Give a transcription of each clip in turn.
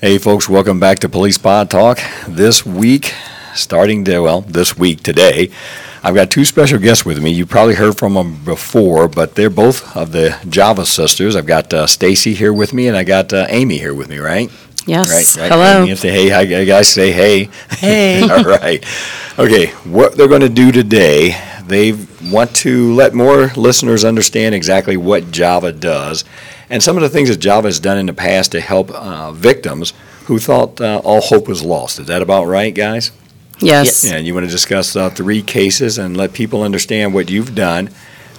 Hey, folks, welcome back to Police Pod Talk. This week, starting to, well, this week, today, I've got two special guests with me. You probably heard from them before, but they're both of the Java sisters. I've got uh, Stacy here with me, and I got uh, Amy here with me, right? Yes. Right, right. Hello. Amy, say hey, hi, guys. Say hey. Hey. All right. Okay, what they're going to do today, they want to let more listeners understand exactly what Java does and some of the things that Java has done in the past to help uh, victims who thought uh, all hope was lost. Is that about right, guys? Yes. Yeah, and you want to discuss uh, three cases and let people understand what you've done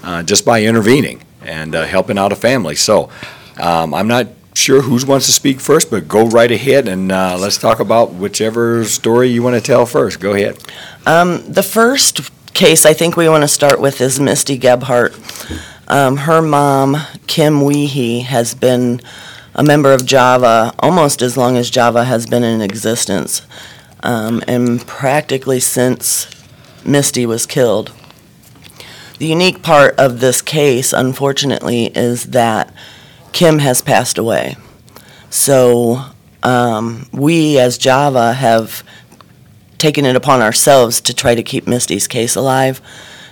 uh, just by intervening and uh, helping out a family. So um, I'm not sure who wants to speak first, but go right ahead and uh, let's talk about whichever story you want to tell first. Go ahead. Um, the first case I think we want to start with is Misty Gebhart. Um, her mom, Kim Weehee, has been a member of Java almost as long as Java has been in existence, um, and practically since Misty was killed. The unique part of this case, unfortunately, is that Kim has passed away. So um, we, as Java, have taken it upon ourselves to try to keep Misty's case alive,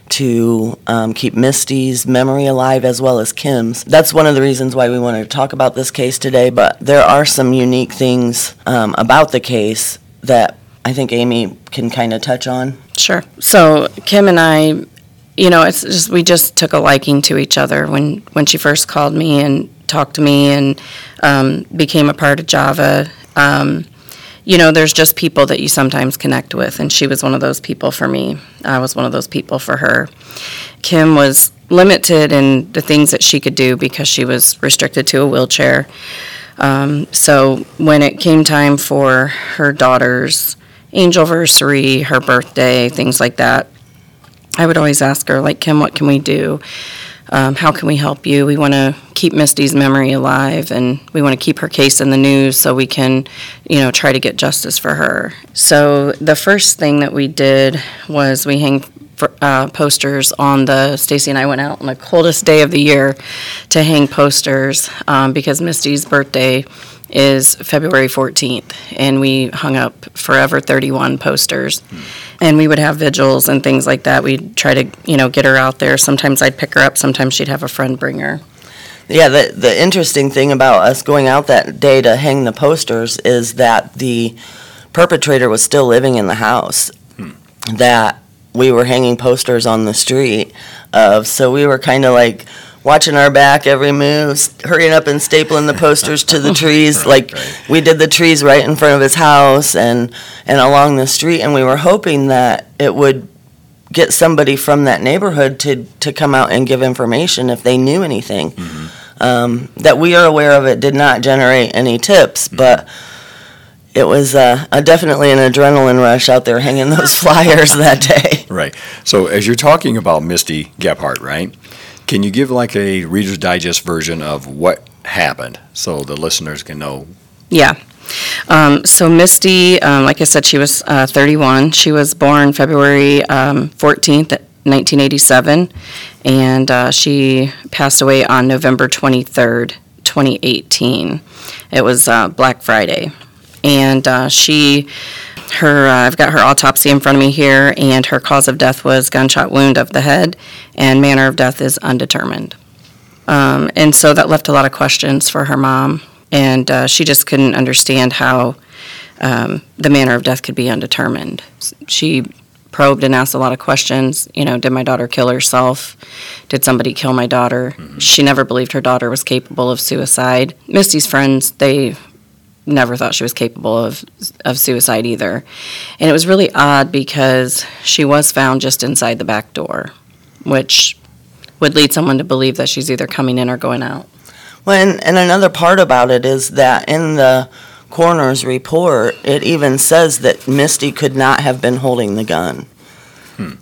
to um, keep Misty's memory alive as well as Kim's. That's one of the reasons why we wanted to talk about this case today, but there are some unique things um, about the case that I think Amy can kind of touch on. Sure. So Kim and I, you know, it's just we just took a liking to each other when when she first called me and talked to me and um, became a part of Java. Um, you know, there's just people that you sometimes connect with, and she was one of those people for me. I was one of those people for her. Kim was limited in the things that she could do because she was restricted to a wheelchair. Um, so when it came time for her daughter's angelversary, her birthday, things like that, I would always ask her, like, Kim, what can we do? Um, how can we help you? We want to keep Misty's memory alive and we want to keep her case in the news so we can, you know, try to get justice for her. So the first thing that we did was we hang uh, posters on the, Stacy and I went out on the coldest day of the year to hang posters um, because Misty's birthday is February 14th, and we hung up Forever 31 posters. Hmm. And we would have vigils and things like that. We'd try to, you know, get her out there. Sometimes I'd pick her up, sometimes she'd have a friend bring her. Yeah, the, the interesting thing about us going out that day to hang the posters is that the perpetrator was still living in the house. Hmm. That we were hanging posters on the street of, so we were kind of like watching our back every move, hurrying up and stapling the posters to the trees. like we did the trees right in front of his house and and along the street, and we were hoping that it would get somebody from that neighborhood to to come out and give information if they knew anything. Um, that we are aware of, it did not generate any tips, but. It was uh, a definitely an adrenaline rush out there hanging those flyers that day. Right. So as you're talking about Misty Gebhart, right? Can you give like a Reader's Digest version of what happened so the listeners can know? Yeah. Um, so Misty, um, like I said, she was uh, 31. She was born February um, 14th, 1987, and uh, she passed away on November 23rd, 2018. It was uh, Black Friday, and uh, she, her, uh, I've got her autopsy in front of me here, and her cause of death was gunshot wound of the head, and manner of death is undetermined. Um, and so that left a lot of questions for her mom, and uh, she just couldn't understand how um, the manner of death could be undetermined. She probed and asked a lot of questions. You know, did my daughter kill herself? Did somebody kill my daughter? She never believed her daughter was capable of suicide. Misty's friends, they never thought she was capable of of suicide either. And it was really odd because she was found just inside the back door, which would lead someone to believe that she's either coming in or going out. Well, and, and another part about it is that in the coroner's report, it even says that Misty could not have been holding the gun. Hmm.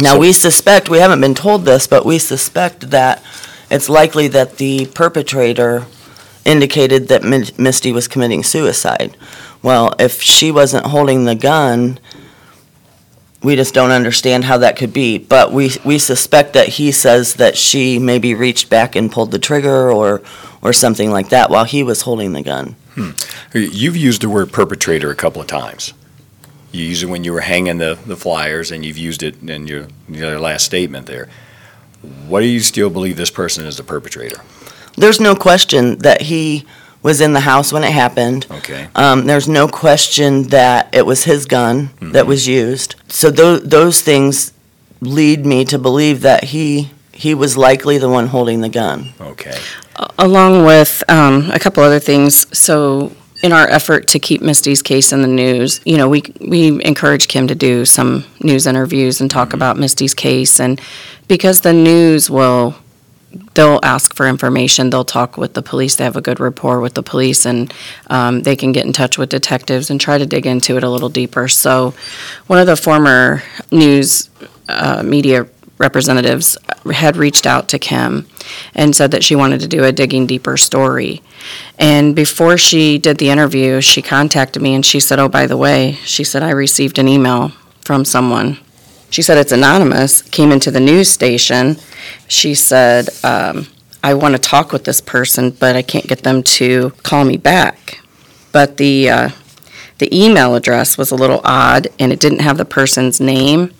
Now, So- we suspect, we haven't been told this, but we suspect that it's likely that the perpetrator indicated that Mi- Misty was committing suicide. Well, if she wasn't holding the gun, we just don't understand how that could be. But we, we suspect that he says that she maybe reached back and pulled the trigger or, or something like that while he was holding the gun. Hmm. You've used the word perpetrator a couple of times. You used it when you were hanging the, the flyers, and you've used it in your, your last statement there. What do you still believe this person is the perpetrator? There's no question that he was in the house when it happened. Okay. Um, there's no question that it was his gun that Mhm. was used. So tho- those things lead me to believe that he he was likely the one holding the gun. Okay. along with um, a couple other things. So, in our effort to keep Misty's case in the news, you know, we we encourage Kim to do some news interviews and talk about Misty's case, and because the news will. They'll ask for information. They'll talk with the police. They have a good rapport with the police, and um, they can get in touch with detectives and try to dig into it a little deeper. So, one of the former news uh, media representatives had reached out to Kim and said that she wanted to do a digging deeper story. And before she did the interview, she contacted me and she said, Oh, by the way, she said, I received an email from someone. She said, It's anonymous, came into the news station. She said, um, I want to talk with this person, but I can't get them to call me back. But the, uh, the email address was a little odd and it didn't have the person's name.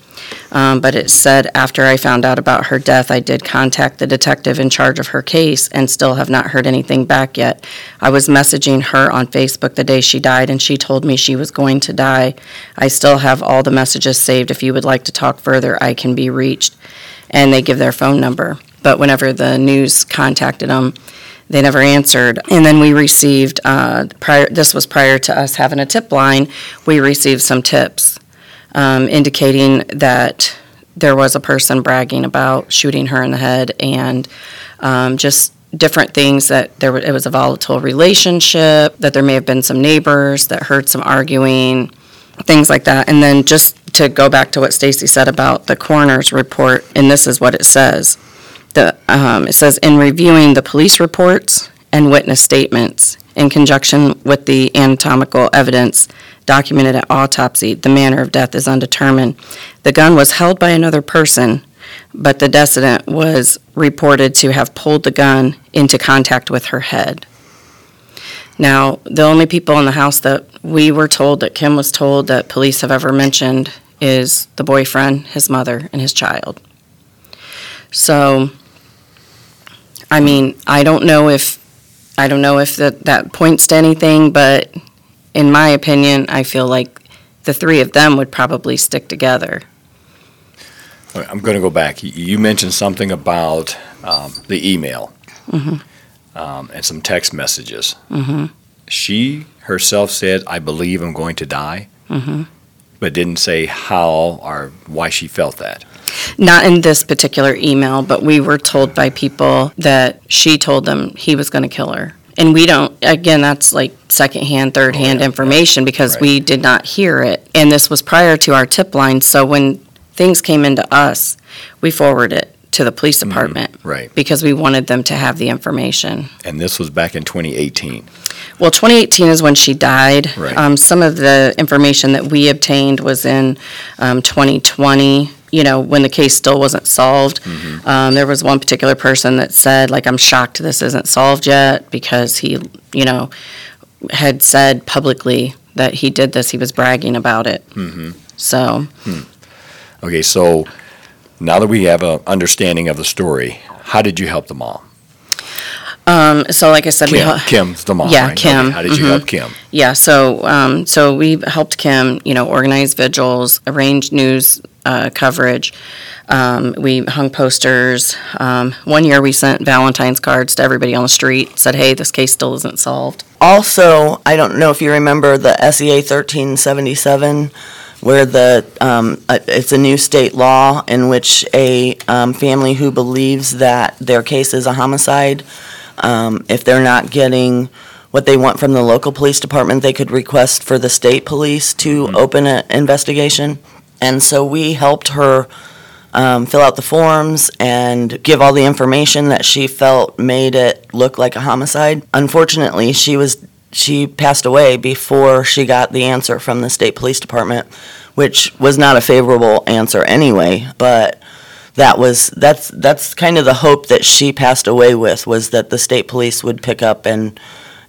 Um, but it said, after I found out about her death, I did contact the detective in charge of her case and still have not heard anything back yet. I was messaging her on Facebook the day she died, and she told me she was going to die. I still have all the messages saved. If you would like to talk further, I can be reached. And they give their phone number. But whenever the news contacted them, they never answered. And then we received, uh, prior, this was prior to us having a tip line, we received some tips um, indicating that there was a person bragging about shooting her in the head and um, just different things that there it was a volatile relationship, that there may have been some neighbors that heard some arguing, things like that. And then just to go back to what Stacy said about the coroner's report, and this is what it says. The, um, it says, in reviewing the police reports and witness statements in conjunction with the anatomical evidence documented at autopsy, the manner of death is undetermined. The gun was held by another person, but the decedent was reported to have pulled the gun into contact with her head. Now, the only people in the house that we were told, that Kim was told, that police have ever mentioned is the boyfriend, his mother, and his child. So, I mean, I don't know if, I don't know if that, that points to anything, but in my opinion, I feel like the three of them would probably stick together. I'm going to go back. You- mentioned something about um, the email um, and some text messages. Mhm. She herself said, I believe I'm going to die, Mhm. but didn't say how or why she felt that. Not in this particular email, but we were told by people that she told them he was going to kill her. And we don't, again, that's like secondhand, third-hand Oh, information because we did not hear it. And this was prior to our tip line, so when things came into us, we forwarded it to the police department Right. because we wanted them to have the information. And this was back in 2018. Well, 2018 is when she died. Right. Um, some of the information that we obtained was in um, 2020, you know, when the case still wasn't solved. Mm-hmm. Um, there was one particular person that said, like, I'm shocked this isn't solved yet because he, you know, had said publicly that he did this. He was bragging about it. Mhm. So, Okay, so now that we have an understanding of the story, how did you help the mom? um, so like I said, we. Kim, hel- Kim's the mom, Yeah, right? Kim, Okay, How did you mhm. help Kim? Yeah, so, um, so we helped Kim, you know, organize vigils, arrange news, uh, coverage. Um, we hung posters. Um, one year we sent Valentine's cards to everybody on the street, said, hey, this case still isn't solved. Also, I don't know if you remember the SEA 1377, where the, um, uh, it's a new state law in which a um, family who believes that their case is a homicide, um, if they're not getting what they want from the local police department, they could request for the state police to open an investigation. And so we helped her um, fill out the forms and give all the information that she felt made it look like a homicide. Unfortunately, she was she passed away before she got the answer from the state police department, which was not a favorable answer anyway. But that was that's that's kind of the hope that she passed away with was that the state police would pick up and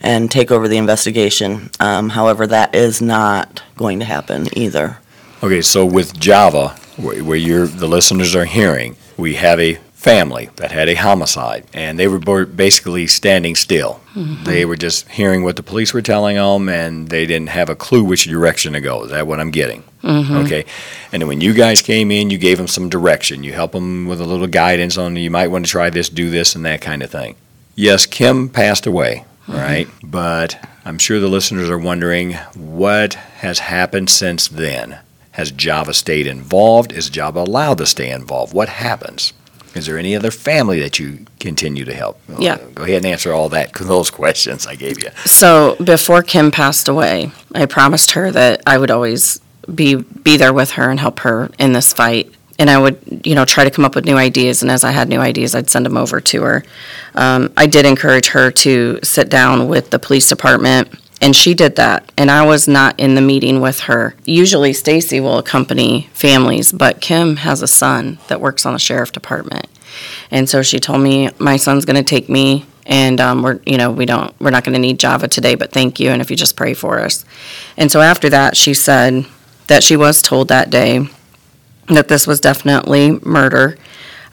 and take over the investigation. Um, however, that is not going to happen either. Okay, so with Java, where you're, the listeners are hearing, we have a family that had a homicide, and they were basically standing still. Mm-hmm. They were just hearing what the police were telling them, and they didn't have a clue which direction to go. Is that what I'm getting? Mm-hmm. Okay, and then when you guys came in, you gave them some direction. You helped them with a little guidance on you might want to try this, do this, and that kind of thing. Yes, Kim passed away, mm-hmm. right? But I'm sure the listeners are wondering what has happened since then. Has Java stayed involved? Is Java allowed to stay involved? What happens? Is there any other family that you continue to help? Yeah. Go ahead and answer all that those questions I gave you. So before Kim passed away, I promised her that I would always be be there with her and help her in this fight. And I would, you know, try to come up with new ideas. And as I had new ideas, I'd send them over to her. Um, I did encourage her to sit down with the police department, and she did that. And I was not in the meeting with her. Usually, Stacy will accompany families, but Kim has a son that works on the sheriff department. And so she told me, my son's going to take me, and um, we're, you know, we don't, we're not going to need Java today, but thank you, and if you just pray for us. And so after that, she said that she was told that day that this was definitely murder,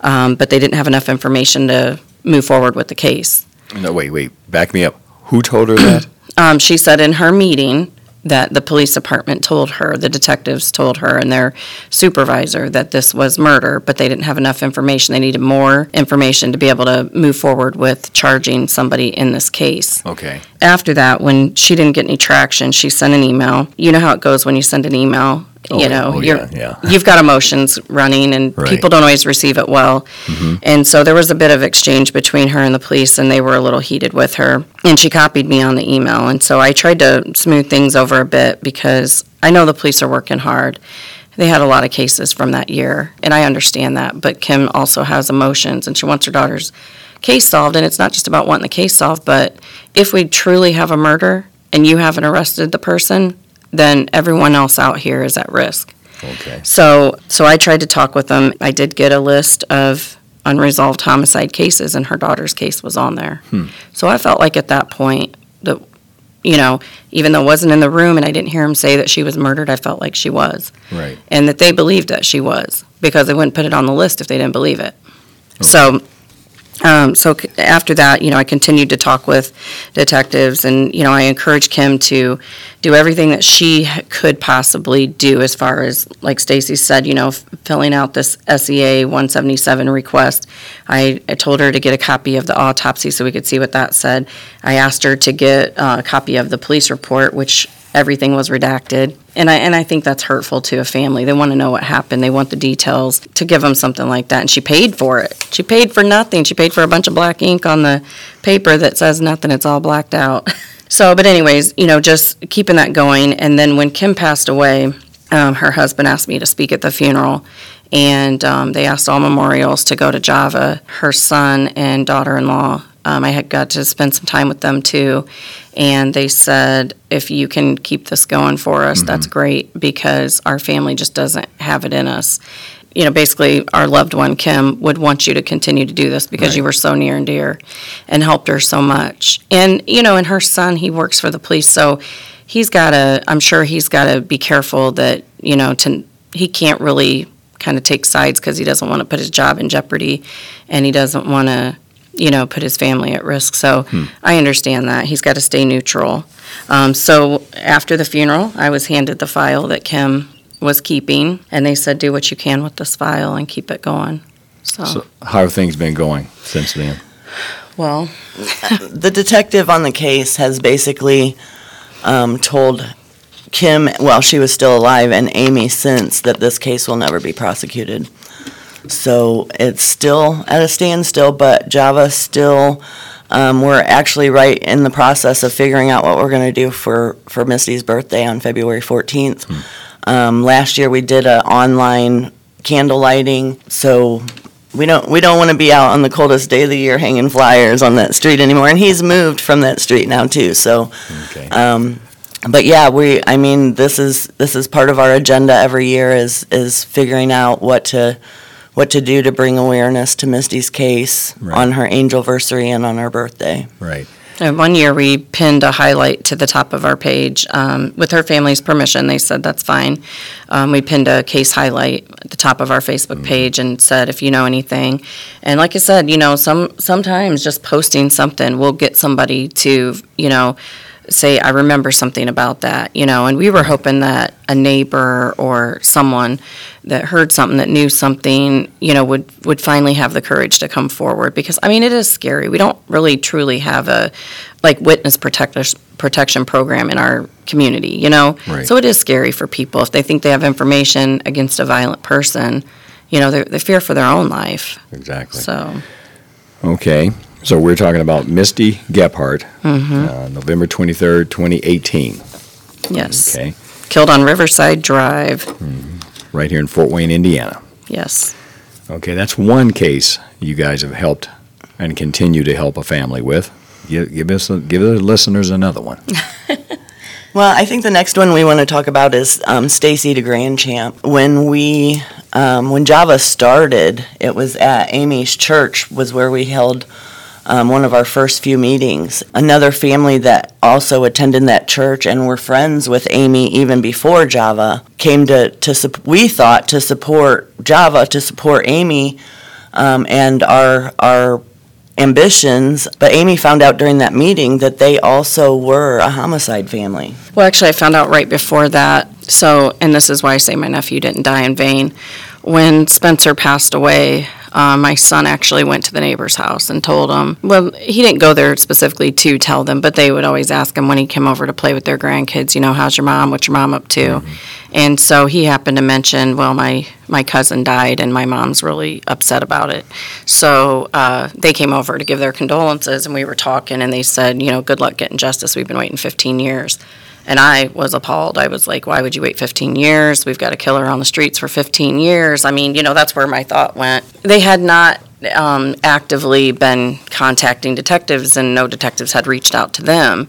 um, but they didn't have enough information to move forward with the case. No, wait, wait. Back me up. Who told her that? Um, she said in her meeting that the police department told her, the detectives told her, and their supervisor that this was murder, but they didn't have enough information. They needed more information to be able to move forward with charging somebody in this case. Okay. After that, when she didn't get any traction, she sent an email. You know how it goes when you send an email. Oh, you know, oh, you're, yeah, yeah. you've got emotions running, and Right. people don't always receive it well. Mm-hmm. And so there was a bit of exchange between her and the police, and they were a little heated with her. And she copied me on the email. And so I tried to smooth things over a bit because I know the police are working hard. They had a lot of cases from that year, and I understand that. But Kim also has emotions, and she wants her daughter's case solved. And it's not just about wanting the case solved, but if we truly have a murder and you haven't arrested the person, then everyone else out here is at risk. Okay. So, so I tried to talk with them. I did get a list of unresolved homicide cases, and her daughter's case was on there. Hmm. So I felt like at that point that, you know, even though it wasn't in the room and I didn't hear him say that she was murdered, I felt like she was, Right. and that they believed that she was because they wouldn't put it on the list if they didn't believe it. Okay. So. Um, so c- after that, you know, I continued to talk with detectives, and you know, I encouraged Kim to do everything that she could possibly do as far as, like Stacy said, you know, f- filling out this SEA 177 request. I, I told her to get a copy of the autopsy so we could see what that said. I asked her to get uh, a copy of the police report, which everything was redacted. And I, and I think that's hurtful to a family. They want to know what happened. They want the details to give them something like that. And she paid for it. She paid for nothing. She paid for a bunch of black ink on the paper that says nothing. It's all blacked out. So, but anyways, you know, just keeping that going. And then when Kim passed away, um, her husband asked me to speak at the funeral. And um, they asked all memorials to go to Java. Her son and daughter in law, um, I had got to spend some time with them too. And they said, if you can keep this going for us, that's great because our family just doesn't have it in us. You know, basically, our loved one, Kim, would want you to continue to do this because you were so near and dear and helped her so much. And, you know, and her son, he works for the police, so he's got to, I'm sure he's got to be careful that, you know, to, he can't really kind of take sides because he doesn't want to put his job in jeopardy and he doesn't want to, you know, put his family at risk. So I understand that. He's got to stay neutral. Um, so after the funeral, I was handed the file that Kim was keeping, and they said, do what you can with this file and keep it going. So, So how have things been going since then? well, the detective on the case has basically um, told Kim, while she was still alive, and Amy since, that this case will never be prosecuted. So it's still at a standstill, but Java still Um, we're actually right in the process of figuring out what we're going to do for, for Misty's birthday on February 14th. Um, last year we did a online candle lighting, so we don't we don't want to be out on the coldest day of the year hanging flyers on that street anymore. And he's moved from that street now too. So, Okay. um, but yeah, we I mean this is this is part of our agenda every year is is figuring out what to what to do to bring awareness to Misty's case Right. on her angelversary and on her birthday. Right. And one year we pinned a highlight to the top of our page. Um, with her family's permission, they said that's fine. Um, we pinned a case highlight at the top of our Facebook page and said, if you know anything. And like I said, you know, some sometimes just posting something will get somebody to, you know, say, I remember something about that, you know. And we were hoping that a neighbor or someone that heard something, that knew something, you know, would, would finally have the courage to come forward. Because, I mean, it is scary. We don't really truly have a, like, witness protectors, protection program in our community, you know? Right. So it is scary for people. If they think they have information against a violent person, you know, they're, they fear for their own life. Exactly. So, Okay. So we're talking about Misty Gebhart, mhm, uh, November 23rd, 2018. yes. Okay. Killed on Riverside Drive, Right here in Fort Wayne, Indiana. yes. Okay, that's one case you guys have helped and continue to help a family with. Give, give us, give the listeners another one. Well, I think the next one we want to talk about is um, Stacy DeGrandchamp. When we, um, when Java started, it was at Amy's church was where we held um, one of our first few meetings. Another family that also attended that church and were friends with Amy even before Java came to to we thought to support Java to support Amy um, and our our ambitions. But Amy found out during that meeting that they also were a homicide family. Well, actually, I found out right before that. So, and this is why I say my nephew didn't die in vain. When Spencer passed away, uh, my son actually went to the neighbor's house and told him. Well, he didn't go there specifically to tell them, but they would always ask him when he came over to play with their grandkids. You know, how's your mom? What's your mom up to? And so he happened to mention, well, my my cousin died, and my mom's really upset about it. So uh, they came over to give their condolences, and we were talking, and they said, you know, good luck getting justice. We've been waiting 15 years. And I was appalled. I was like, why would you wait 15 years? We've got a killer on the streets for 15 years. I mean, you know, that's where my thought went. They had not um, actively been contacting detectives, and no detectives had reached out to them.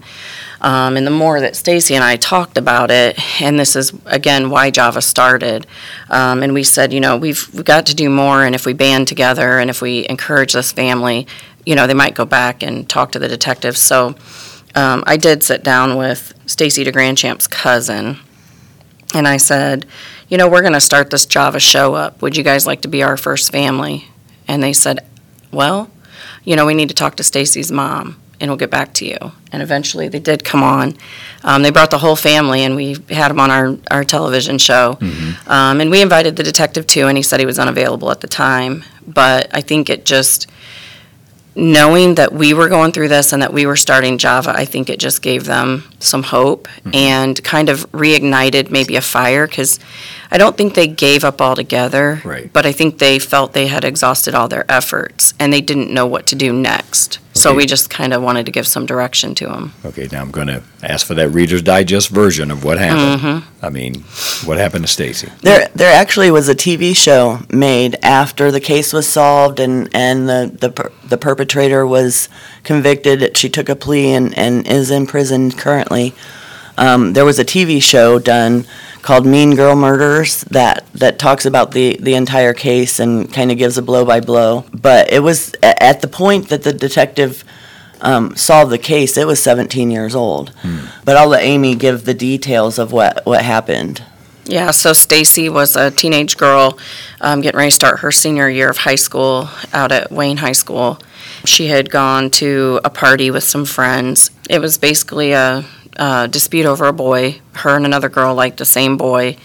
Um, and the more that Stacy and I talked about it, and this is again why Java started, um, and we said, you know, we've, we've got to do more, and if we band together and if we encourage this family, you know, they might go back and talk to the detectives. So um, I did sit down with Stacy DeGrandchamp's cousin, and I said, you know, we're going to start this Java show up. Would you guys like to be our first family? And they said, well, you know, we need to talk to Stacy's mom, and we'll get back to you. And eventually, they did come on. Um, they brought the whole family, and we had them on our, our television show. Um, and we invited the detective too, and he said he was unavailable at the time. But I think it just knowing that we were going through this and that we were starting Java, I think it just gave them some hope mm-hmm. and kind of reignited maybe a fire because I don't think they gave up altogether. Right. But I think they felt they had exhausted all their efforts and they didn't know what to do next. So Okay. we just kind of wanted to give some direction to them. Okay, now I'm going to ask for that Reader's Digest version of what happened. Mm-hmm. I mean, what happened to Stacy? There, there actually was a TV show made after the case was solved and, and the, the, per- the perpetrator was convicted. She took a plea and, and is in prison currently. Um, there was a TV show done called Mean Girl Murders that, that talks about the, the entire case and kind of gives a blow by blow. But it was a- at the point that the detective um, solved the case, it was 17 years old. But I'll let Amy give the details of what, what happened. Yeah, so Stacy was a teenage girl um, getting ready to start her senior year of high school out at Wayne High School. She had gone to a party with some friends. It was basically a, a dispute over a boy. Her and another girl liked the same boy,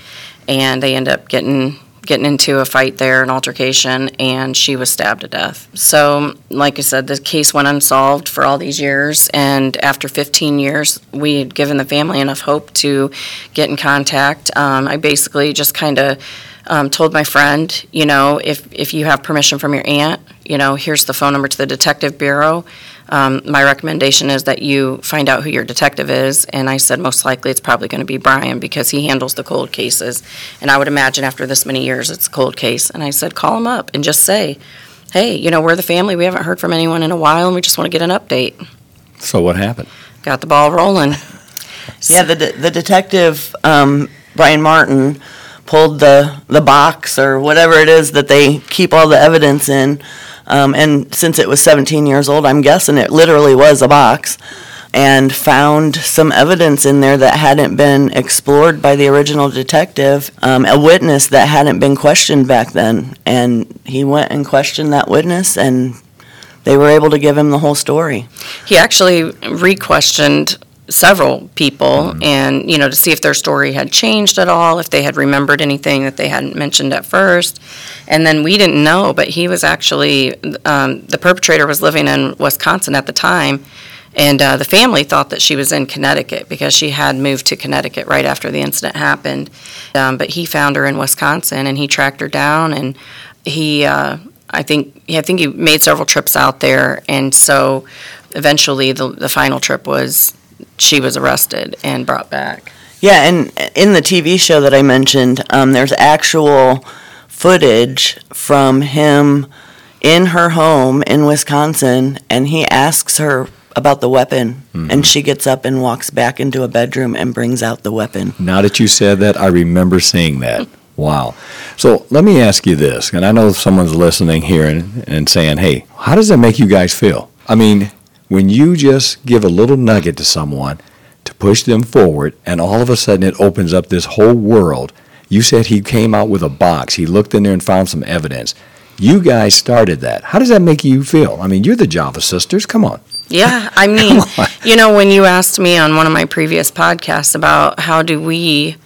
and they end up getting getting into a fight there, an altercation, and she was stabbed to death. So, like I said, the case went unsolved for all these years, and after 15 years, we had given the family enough hope to get in contact. Um, I basically just kind of um, told my friend, you know, if if you have permission from your aunt, you know, here's the phone number to the detective bureau. Um, my recommendation is that you find out who your detective is. And I said, most likely it's probably going to be Brian because he handles the cold cases. And I would imagine after this many years, it's a cold case. And I said, call him up and just say, hey, you know, we're the family. We haven't heard from anyone in a while and we just want to get an update. So what happened? Got the ball rolling. Yeah, the, de- the detective, um, Brian Martin, pulled the, the box or whatever it is that they keep all the evidence in. Um, and since it was 17 years old, I'm guessing it literally was a box. And found some evidence in there that hadn't been explored by the original detective, um, a witness that hadn't been questioned back then. And he went and questioned that witness, and they were able to give him the whole story. He actually re-questioned several people and, you know, to see if their story had changed at all, if they had remembered anything that they hadn't mentioned at first. And then we didn't know, but he was actually, um, the perpetrator was living in Wisconsin at the time. And uh, the family thought that she was in Connecticut because she had moved to Connecticut right after the incident happened. Um, but he found her in Wisconsin and he tracked her down and he, uh, I think, I think he made several trips out there. And so eventually the, the final trip was she was arrested and brought back. Yeah, and in the TV show that I mentioned, um, there's actual footage from him in her home in Wisconsin, and he asks her about the weapon, and mm-hmm. she gets up and walks back into a bedroom and brings out the weapon. Now that you said that, I remember seeing that. Wow. So let me ask you this, and I know someone's listening here and, and saying, hey, how does that make you guys feel? I mean, when you just give a little nugget to someone to push them forward, and all of a sudden it opens up this whole world. You said he came out with a box, he looked in there and found some evidence. You guys started that. How does that make you feel? I mean, you're the Java sisters. Come on. Yeah, I mean, you know, when you asked me on one of my previous podcasts about how do we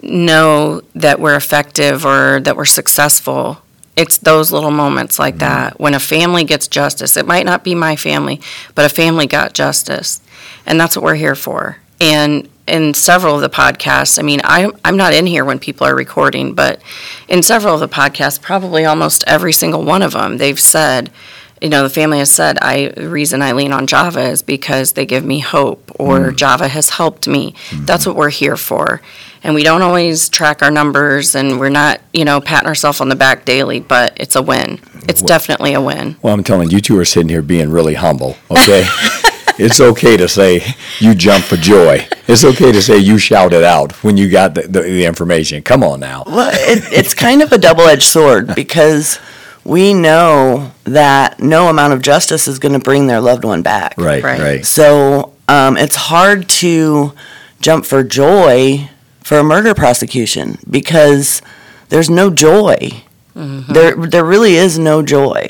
know that we're effective or that we're successful, it's those little moments like mm-hmm. that. When a family gets justice, it might not be my family, but a family got justice. And that's what we're here for. And in several of the podcasts, I mean, I, I'm not in here when people are recording, but in several of the podcasts, probably almost every single one of them, they've said, you know, the family has said, I, the reason I lean on Java is because they give me hope or mm. Java has helped me. Mm-hmm. That's what we're here for. And we don't always track our numbers and we're not, you know, patting ourselves on the back daily, but it's a win. It's definitely a win. Well, I'm telling you, you two are sitting here being really humble, okay? it's okay to say you jump for joy. It's okay to say you shouted out when you got the, the, the information. Come on now. Well, it, it's kind of a double edged sword because we know that no amount of justice is going to bring their loved one back. Right, Right. right. So um, it's hard to jump for joy for a murder prosecution because there's no joy. There, there really is no joy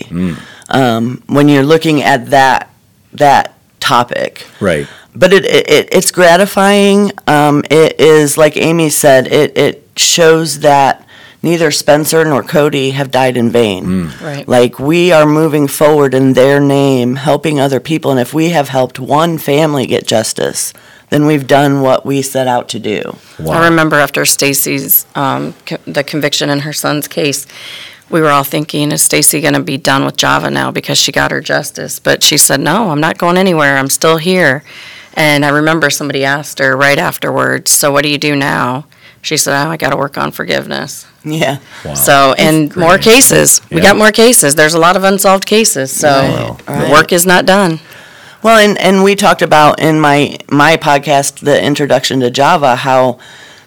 um, when you're looking at that that topic. Right. But it, it, it it's gratifying. Um, it is like Amy said. It it shows that neither Spencer nor Cody have died in vain. Right. Like we are moving forward in their name, helping other people, and if we have helped one family get justice, then we've done what we set out to do. Wow. I remember after Stacy's, um, co- the conviction in her son's case, we were all thinking, is Stacy going to be done with Java now because she got her justice? But she said, no, I'm not going anywhere. I'm still here. And I remember somebody asked her right afterwards, so what do you do now? She said, oh, I got to work on forgiveness. Yeah. Wow. So, and more great. cases. We got more cases. There's a lot of unsolved cases, so Right, the right. work is not done. Well, and, and we talked about in my my podcast, the introduction to Java, how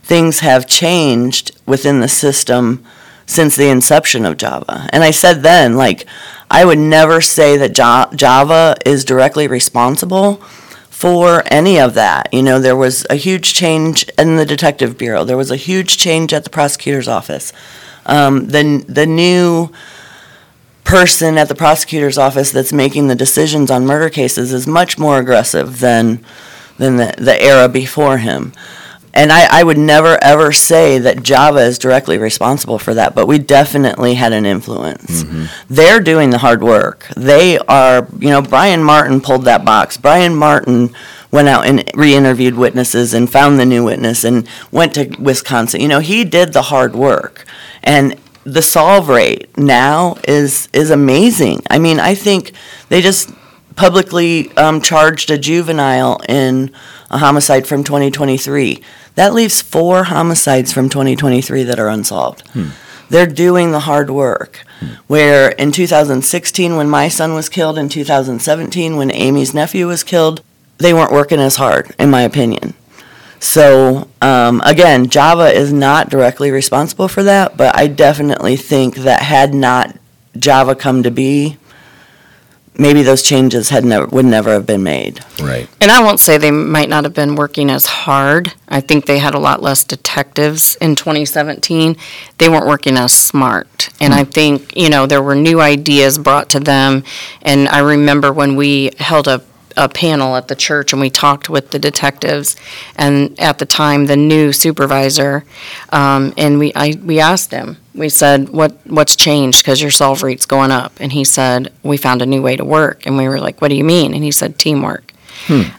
things have changed within the system since the inception of Java. And I said then, like, I would never say that Ja- Java is directly responsible for any of that. You know, there was a huge change in the detective bureau. There was a huge change at the prosecutor's office. Um, the the new person at the prosecutor's office that's making the decisions on murder cases is much more aggressive than than the, the era before him. And I, I would never ever say that Java is directly responsible for that, but we definitely had an influence. Mm-hmm. They're doing the hard work. They are, you know, Brian Martin pulled that box. Brian Martin went out and re-interviewed witnesses and found the new witness and went to Wisconsin. You know, he did the hard work. And the solve rate now is is amazing. I mean, I think they just publicly um, charged a juvenile in a homicide from 2023. That leaves four homicides from 2023 that are unsolved. They're doing the hard work. Where in 2016, when my son was killed, in 2017, when Amy's nephew was killed, they weren't working as hard, in my opinion. So, um, again, Java is not directly responsible for that, but I definitely think that had not Java come to be, maybe those changes had never, would never have been made. Right. And I won't say they might not have been working as hard. I think they had a lot less detectives in 2017. They weren't working as smart. And I hmm. think, you know, there were new ideas brought to them. And I remember when we held a, a panel at the church and we talked with the detectives. And at the time, the new supervisor, um, and we, I, we asked him, we said, what, what's changed? Because your solve rate's going up. And he said, we found a new way to work. And we were like, what do you mean? And he said, teamwork.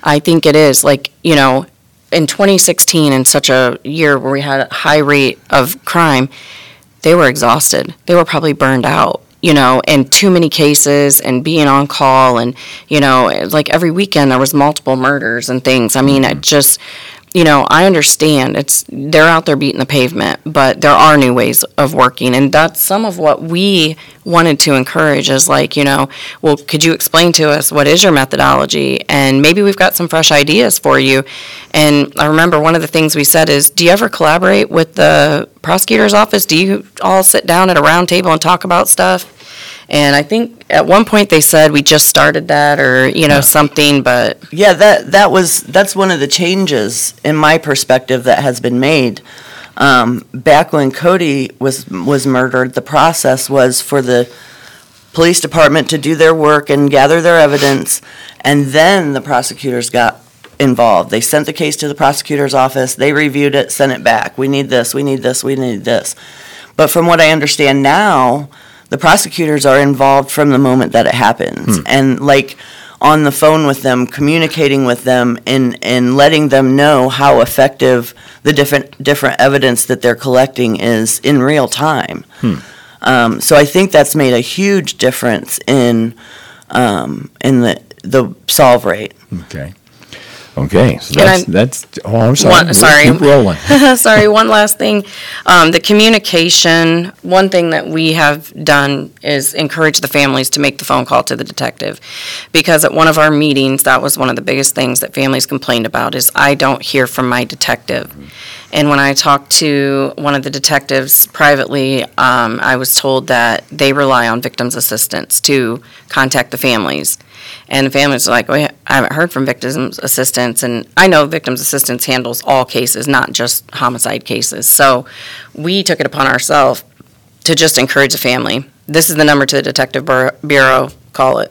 I think it is like, you know, in 2016, in such a year where we had a high rate of crime, they were exhausted. They were probably burned out, you know, and too many cases and being on call. And, you know, like every weekend there was multiple murders and things. I mean, it mm-hmm. just, you know, I understand it's, they're out there beating the pavement, but there are new ways of working. And that's some of what we wanted to encourage is like, you know, well, could you explain to us what is your methodology? And maybe we've got some fresh ideas for you. And I remember one of the things we said is, do you ever collaborate with the prosecutor's office? Do you all sit down at a round table and talk about stuff? And I think at one point they said we just started that or, you know, something, but Yeah, that that was that's one of the changes in my perspective that has been made. Um, back when Cody was was murdered, the process was for the police department to do their work and gather their evidence, and then the prosecutors got involved. They sent the case to the prosecutor's office. They reviewed it, sent it back. We need this. We need this. We need this. But from what I understand now, the prosecutors are involved from the moment that it happens, and like on the phone with them, communicating with them, and, and letting them know how effective the different different evidence that they're collecting is in real time. Um, so I think that's made a huge difference in um, in the the solve rate. Okay. Okay. So that's, I'm- that's, oh, I'm sorry. One- sorry. Keep rolling. Sorry, one last thing. Um, the communication, one thing that we have done is encourage the families to make the phone call to the detective. Because at one of our meetings, that was one of the biggest things that families complained about is I don't hear from my detective. And when I talked to one of the detectives privately, um, I was told that they rely on victims' assistance to contact the families. And the families are like, well, I haven't heard from victims' assistance. And I know victims' assistance handles all cases, not just homicide cases. So we took it upon ourselves to just encourage the family. This is the number to the detective bureau, call it.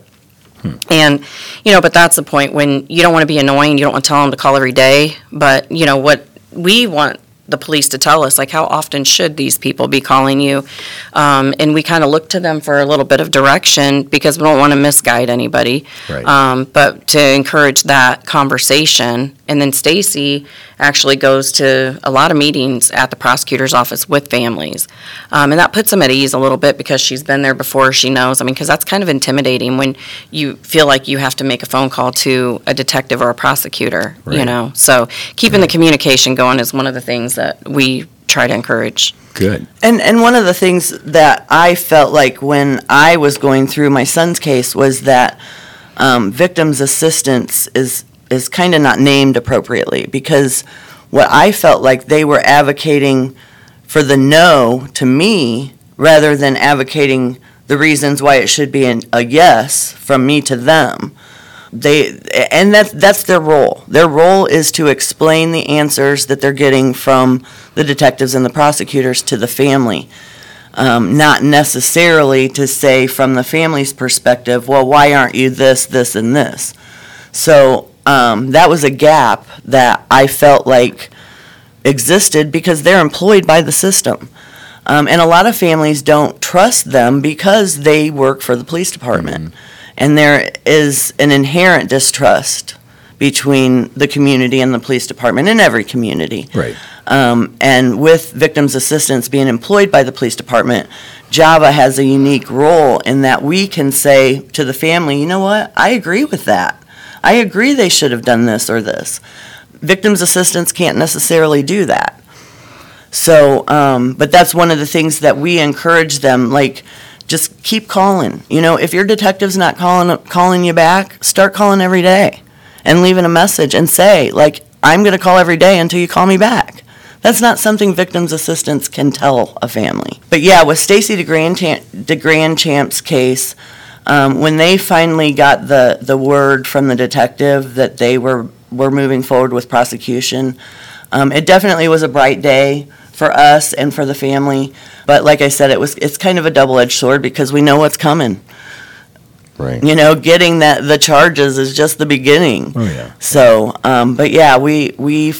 Hmm. And, you know, but that's the point when you don't want to be annoying, you don't want to tell them to call every day. But, you know, what we want the police to tell us, like, how often should these people be calling you? Um, and we kind of look to them for a little bit of direction because we don't want to misguide anybody. Right. Um, but to encourage that conversation. And then Stacy actually goes to a lot of meetings at the prosecutor's office with families. Um, and that puts them at ease a little bit because she's been there before, she knows. I mean, because that's kind of intimidating when you feel like you have to make a phone call to a detective or a prosecutor, you know? So keeping the communication going is one of the things that we try to encourage. Good. And and one of the things that I felt like when I was going through my son's case was that um, victims assistance is is kind of not named appropriately because what I felt like they were advocating for the no to me rather than advocating the reasons why it should be an, a yes from me to them. They and that's that's their role. Their role is to explain the answers that they're getting from the detectives and the prosecutors to the family. Um, not necessarily to say from the family's perspective, well, why aren't you this, this, and this? So um, that was a gap that I felt like existed because they're employed by the system. Um, and a lot of families don't trust them because they work for the police department. And there is an inherent distrust between the community and the police department in every community. Right. Um, and with victims assistance being employed by the police department, Java has a unique role in that we can say to the family, you know what, I agree with that. I agree they should have done this or this. Victims assistance can't necessarily do that. So, um, but that's one of the things that we encourage them, like, just keep calling. You know, if your detective's not calling, calling you back, start calling every day and leaving a message and say, like, I'm going to call every day until you call me back. That's not something victims assistance can tell a family. But yeah, with Stacy DeGrandchamp's case, um, when they finally got the, the word from the detective that they were, were moving forward with prosecution, um, it definitely was a bright day for us and for the family. But like I said, it was it's kind of a double-edged sword because we know what's coming. Right. You know, getting that the charges is just the beginning. Oh, yeah. So, um, but yeah, we we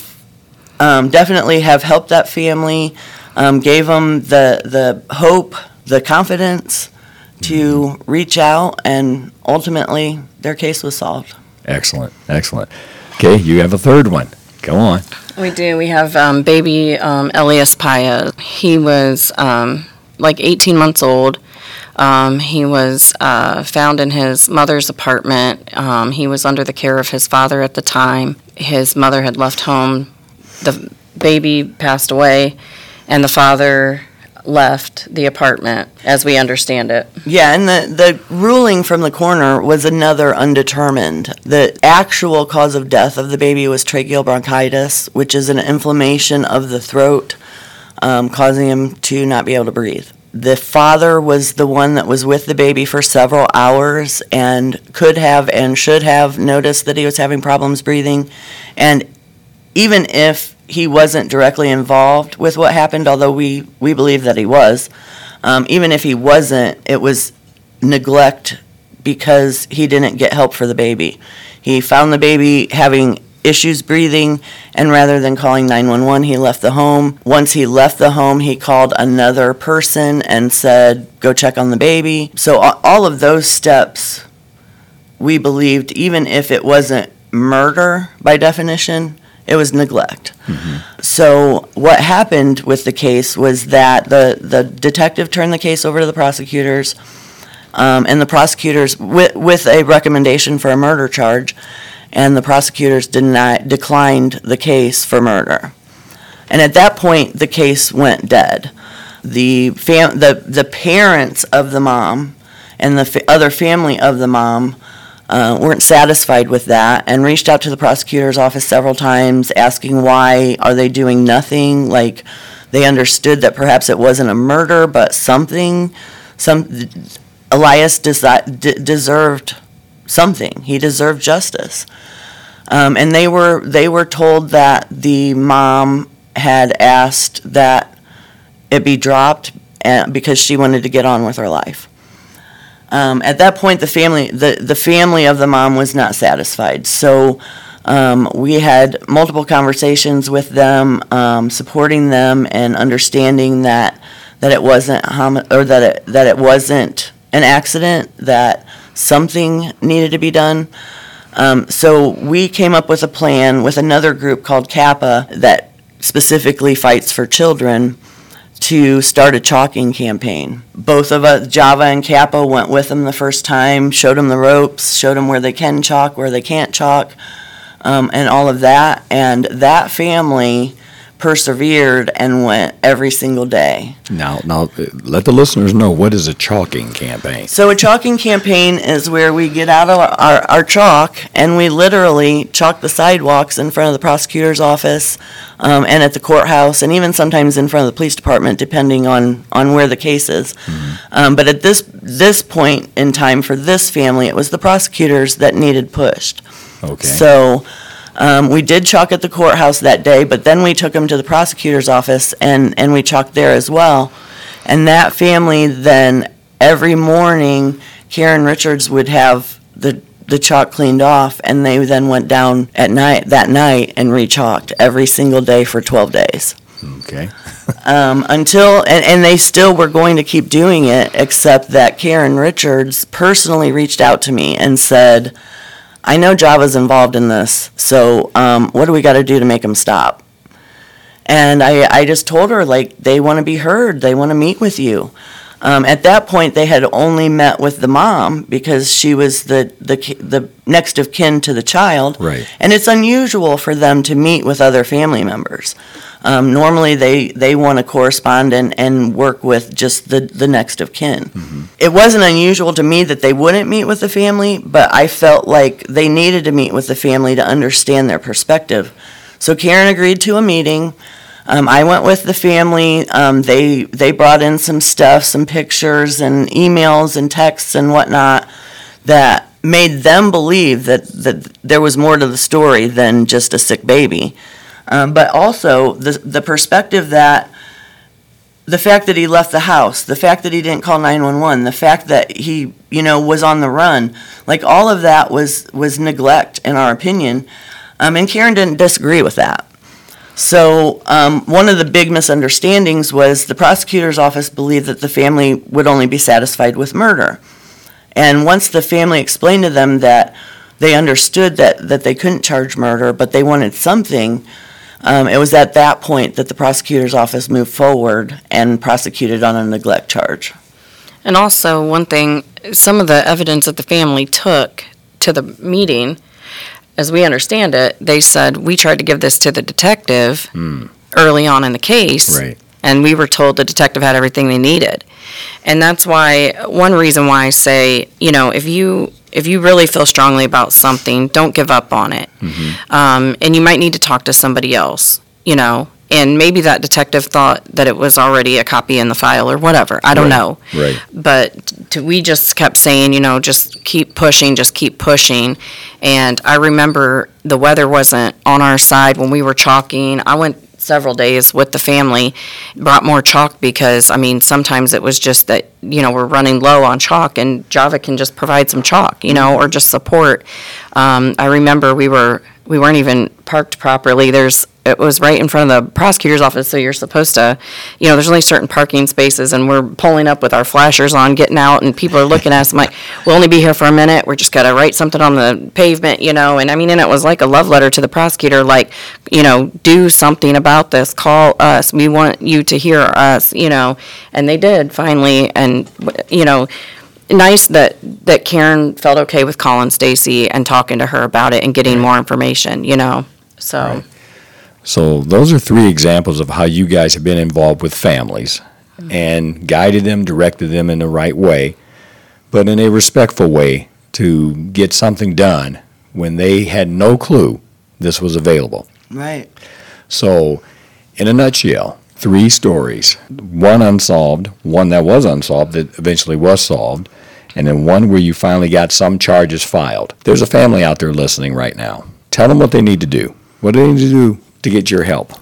um, definitely have helped that family, um, gave them the the hope, the confidence to Mm-hmm. reach out, and ultimately their case was solved. Excellent. Excellent. Okay, you have a third one. Go on. We do. We have um, baby um, Elias Paez. He was um, like 18 months old. Um, he was uh, found in his mother's apartment. Um, he was under the care of his father at the time. His mother had left home. The baby passed away, and the father left the apartment, as we understand it. Yeah, and the, the ruling from the coroner was another undetermined. The actual cause of death of the baby was tracheal bronchitis, which is an inflammation of the throat, um, causing him to not be able to breathe. The father was the one that was with the baby for several hours and could have and should have noticed that he was having problems breathing. And even if he wasn't directly involved with what happened, although we, we believe that he was, um, even if he wasn't, it was neglect because he didn't get help for the baby. He found the baby having issues breathing, and rather than calling 911, he left the home. Once he left the home, he called another person and said, Go check on the baby. So, all of those steps, we believed, even if it wasn't murder by definition, it was neglect. So what happened with the case was that the, the detective turned the case over to the prosecutors, um, and the prosecutors, with, with a recommendation for a murder charge, and the prosecutors denied, declined the case for murder. And at that point, the case went dead. The fam, the, the parents of the mom and the other family of the mom uh, weren't satisfied with that and reached out to the prosecutor's office several times asking why are they doing nothing? Like they understood that perhaps it wasn't a murder but something some elias desi- d- deserved something. He deserved justice. Um, and they were they were told that the mom had asked that it be dropped uh, because she wanted to get on with her life um, at that point, the family, the, the family of the mom was not satisfied. So um, we had multiple conversations with them, um, supporting them and understanding that that it wasn't or that it, that it wasn't an accident, that something needed to be done. Um, so we came up with a plan with another group called Kappa that specifically fights for children to start a chalking campaign. Both of us, Java and Kappa, went with them the first time, showed them the ropes, showed them where they can chalk, where they can't chalk, um, and all of that. And that family persevered and went every single day. Now, now, let the listeners know what is a chalking campaign. So a chalking campaign is where we get out of our, our, our chalk and we literally chalk the sidewalks in front of the prosecutor's office um, and at the courthouse and even sometimes in front of the police department, depending on, on where the case is. Um, but at this this point in time for this family, it was the prosecutors that needed pushed. Okay. So um, we did chalk at the courthouse that day, but then we took them to the prosecutor's office and, and we chalked there as well. And that family then, every morning, Karen Richards would have the, the chalk cleaned off and they then went down at night, that night and re-chalked every single day for 12 days. Okay. Um, until, and, and they still were going to keep doing it, except that Karen Richards personally reached out to me and said, I know Java's involved in this, so um, what do we got to do to make him stop? And I, I just told her, like, they want to be heard, they want to meet with you. Um, at that point, they had only met with the mom because she was the, the, the next of kin to the child. Right. And it's unusual for them to meet with other family members. Um, normally, they, they want to correspond and, and work with just the, the next of kin. It wasn't unusual to me that they wouldn't meet with the family, but I felt like they needed to meet with the family to understand their perspective. So Karen agreed to a meeting. Um, I went with the family. Um, they they brought in some stuff, some pictures and emails and texts and whatnot that made them believe that that there was more to the story than just a sick baby. Um, but also the the perspective that the fact that he left the house, the fact that he didn't call 911, the fact that he, you know, was on the run, like all of that was was neglect in our opinion. Um, and Karen didn't disagree with that. So um, one of the big misunderstandings was the prosecutor's office believed that the family would only be satisfied with murder. And once the family explained to them that they understood that, that they couldn't charge murder, but they wanted something, um, it was at that point that the prosecutor's office moved forward and prosecuted on a neglect charge. And also, one thing, some of the evidence that the family took to the meeting, as we understand it, they said, we tried to give this to the detective early on in the case. Right. And we were told the detective had everything they needed. And that's why, one reason why I say, you know, if you, if you really feel strongly about something, don't give up on it. Um, and you might need to talk to somebody else, you know, and maybe that detective thought that it was already a copy in the file or whatever. I don't Right, know Right. but we just kept saying, you know, just keep pushing, just keep pushing. And I remember the weather wasn't on our side when we were chalking. I went several days with the family, brought more chalk because, I mean, sometimes it was just that, you know, we're running low on chalk and Java can just provide some chalk, you know, or just support. Um, I remember we were, we weren't even parked properly. There's, it was right in front of the prosecutor's office, so you're supposed to, you know, there's only certain parking spaces, and we're pulling up with our flashers on, getting out, and people are looking at us, I'm like, we'll only be here for a minute, we're just gotta write something on the pavement, you know, and I mean, and it was like a love letter to the prosecutor, like, you know, do something about this, call us, we want you to hear us, you know, and they did finally, and, you know, nice that, that Karen felt okay with calling Stacey and talking to her about it and getting more information, you know, so. Right. So those are three examples of how you guys have been involved with families mm-hmm. and guided them, directed them in the right way, but in a respectful way to get something done when they had no clue this was available. Right. So, in a nutshell, three stories one unsolved, one that was unsolved that eventually was solved, and then one where you finally got some charges filed. There's a family out there listening right now. Tell them what they need to do. What do they need to do to get your help,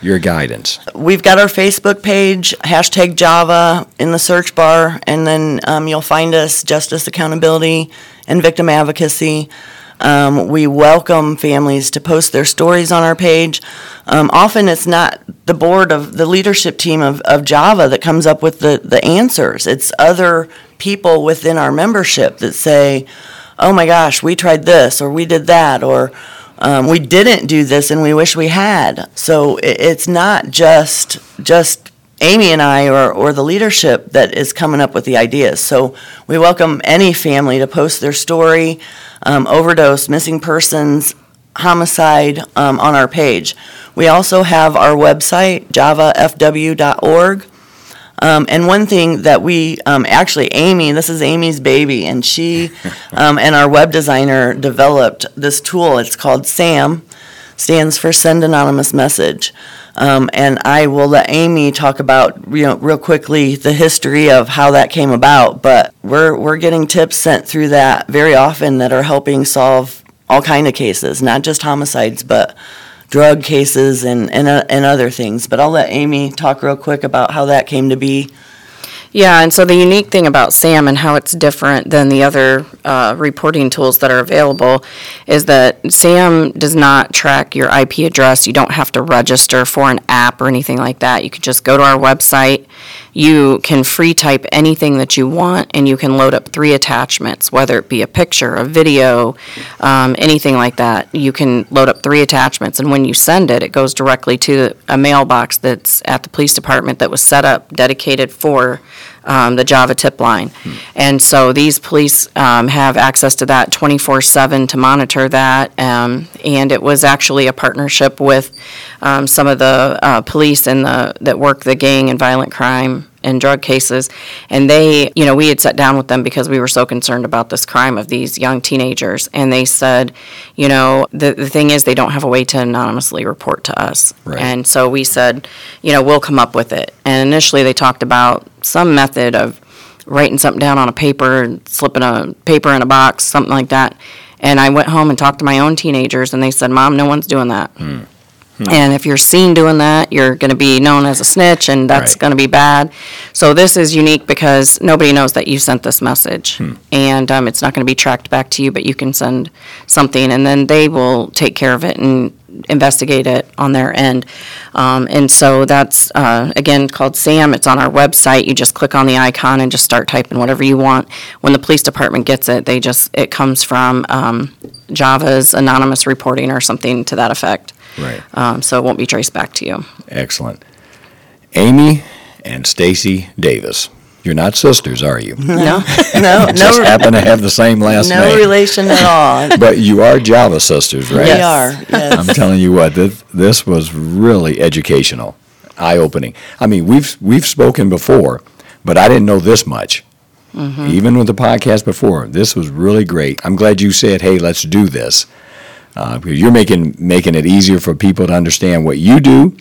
your guidance? We've got our Facebook page, hashtag Java in the search bar, and then um, you'll find us Justice Accountability and Victim Advocacy. Um, we welcome families to post their stories on our page. Um, often it's not the board of the leadership team of, of Java that comes up with the, the answers. It's other people within our membership that say, oh my gosh, we tried this, or we did that, or um, we didn't do this and we wish we had. So it, it's not just just Amy and I or, or the leadership that is coming up with the ideas. So we welcome any family to post their story, um, overdose, missing persons, homicide um, on our page. We also have our website, javafw.org. Um, and one thing that we um, actually, Amy, this is Amy's baby, and she um, and our web designer developed this tool. It's called SAM, stands for Send Anonymous Message. Um, and I will let Amy talk about, you know, real quickly the history of how that came about. But we're we're getting tips sent through that very often that are helping solve all kind of cases, not just homicides, but drug cases and, and, uh, and other things. But I'll let Amy talk real quick about how that came to be. Yeah, and so the unique thing about SAM and how it's different than the other uh, reporting tools that are available is that SAM does not track your IP address. You don't have to register for an app or anything like that. You can just go to our website. You can free type anything that you want, and you can load up three attachments, whether it be a picture, a video, um, anything like that. You can load up three attachments, and when you send it, it goes directly to a mailbox that's at the police department that was set up dedicated for um, the Java tip line. And so these police um, have access to that 24/7 to monitor that. Um, And it was actually a partnership with um, some of the uh, police and the, that work the gang and violent crime and drug cases. And they, you know, we had sat down with them because we were so concerned about this crime of these young teenagers. And they said, you know, the, the thing is, they don't have a way to anonymously report to us. Right. And so we said, you know, we'll come up with it. And initially, they talked about some method of writing something down on a paper and slipping a paper in a box, something like that. And I went home and talked to my own teenagers, and they said, Mom, no one's doing that. Hmm. Hmm. And if you're seen doing that, you're going to be known as a snitch, and that's Right. going to be bad. So this is unique because nobody knows that you sent this message, Hmm. and um, it's not going to be tracked back to you. But you can send something, and then they will take care of it and investigate it on their end. Um, and so that's uh, again called SAM. It's on our website. You just click on the icon and just start typing whatever you want. When the police department gets it, they just it comes from um, Java's anonymous reporting or something to that effect. Right. Um, so it won't be traced back to you. Excellent. Amy and Stacey Davis. You're not sisters, are you? No, no, no. Just no, happen to have the same last no name. No relation at all. But you are Java sisters, right? We Yes. are, yes. I'm telling you what, this, this was really educational, eye-opening. I mean, we've we've spoken before, but I didn't know this much. Even with the podcast before, this was really great. I'm glad you said, "Hey, let's do this," uh, you're making making it easier for people to understand what you do,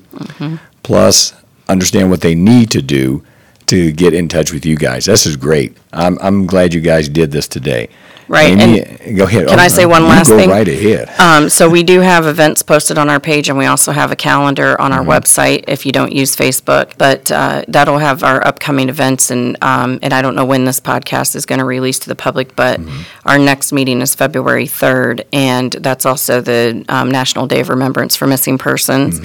plus understand what they need to do to get in touch with you guys. This is great. I'm I'm glad you guys did this today. Right, Amy, go ahead. can I say one last go thing? right ahead. Um, so we do have events posted on our page, and we also have a calendar on our website if you don't use Facebook. But uh, that'll have our upcoming events, and um, and I don't know when this podcast is going to release to the public, but our next meeting is February third, and that's also the um, National Day of Remembrance for Missing Persons.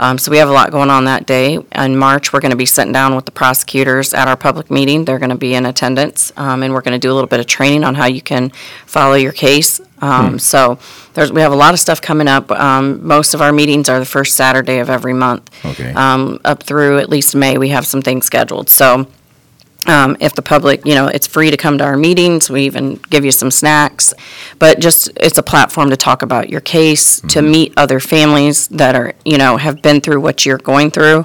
Um, so we have a lot going on that day. In March, we're going to be sitting down with the prosecutors at our public meeting. They're going to be in attendance, um, and we're going to do a little bit of training on how you can follow your case. Um, So there's, we have a lot of stuff coming up. Um, most of our meetings are the first Saturday of every month. Okay. Um, up through at least May, we have some things scheduled. So um, if the public, you know, it's free to come to our meetings. We even give you some snacks. But just, it's a platform to talk about your case, to meet other families that are, you know, have been through what you're going through,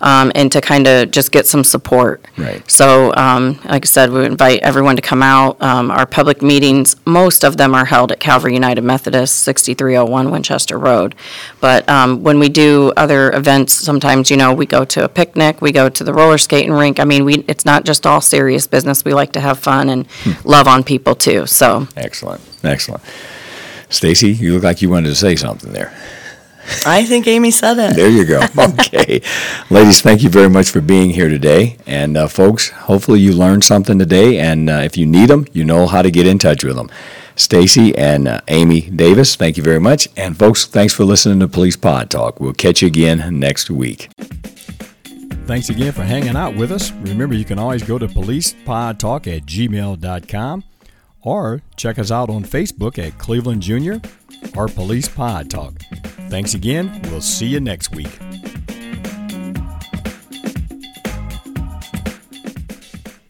um, and to kind of just get some support. Right. So, um, like I said, we invite everyone to come out. Um, our public meetings, most of them are held at Calvary United Methodist, 6301 Winchester Road. But um, when we do other events, sometimes, you know, we go to a picnic, we go to the roller skating rink. I mean, we, it's not just all serious business. We like to have fun and love on people too. So, Excellent, excellent. Stacey, you look like you wanted to say something there. I think Amy said it. There you go. Okay. Ladies, thank you very much for being here today. And uh, folks, hopefully you learned something today. And uh, if you need them, you know how to get in touch with them. Stacey and uh, Amy Davis, thank you very much. And folks, thanks for listening to Police Pod Talk. We'll catch you again next week. Thanks again for hanging out with us. Remember, you can always go to policepodtalk at gmail.com or check us out on Facebook at Cleveland Junior or Police Pod Talk. Thanks again. We'll see you next week.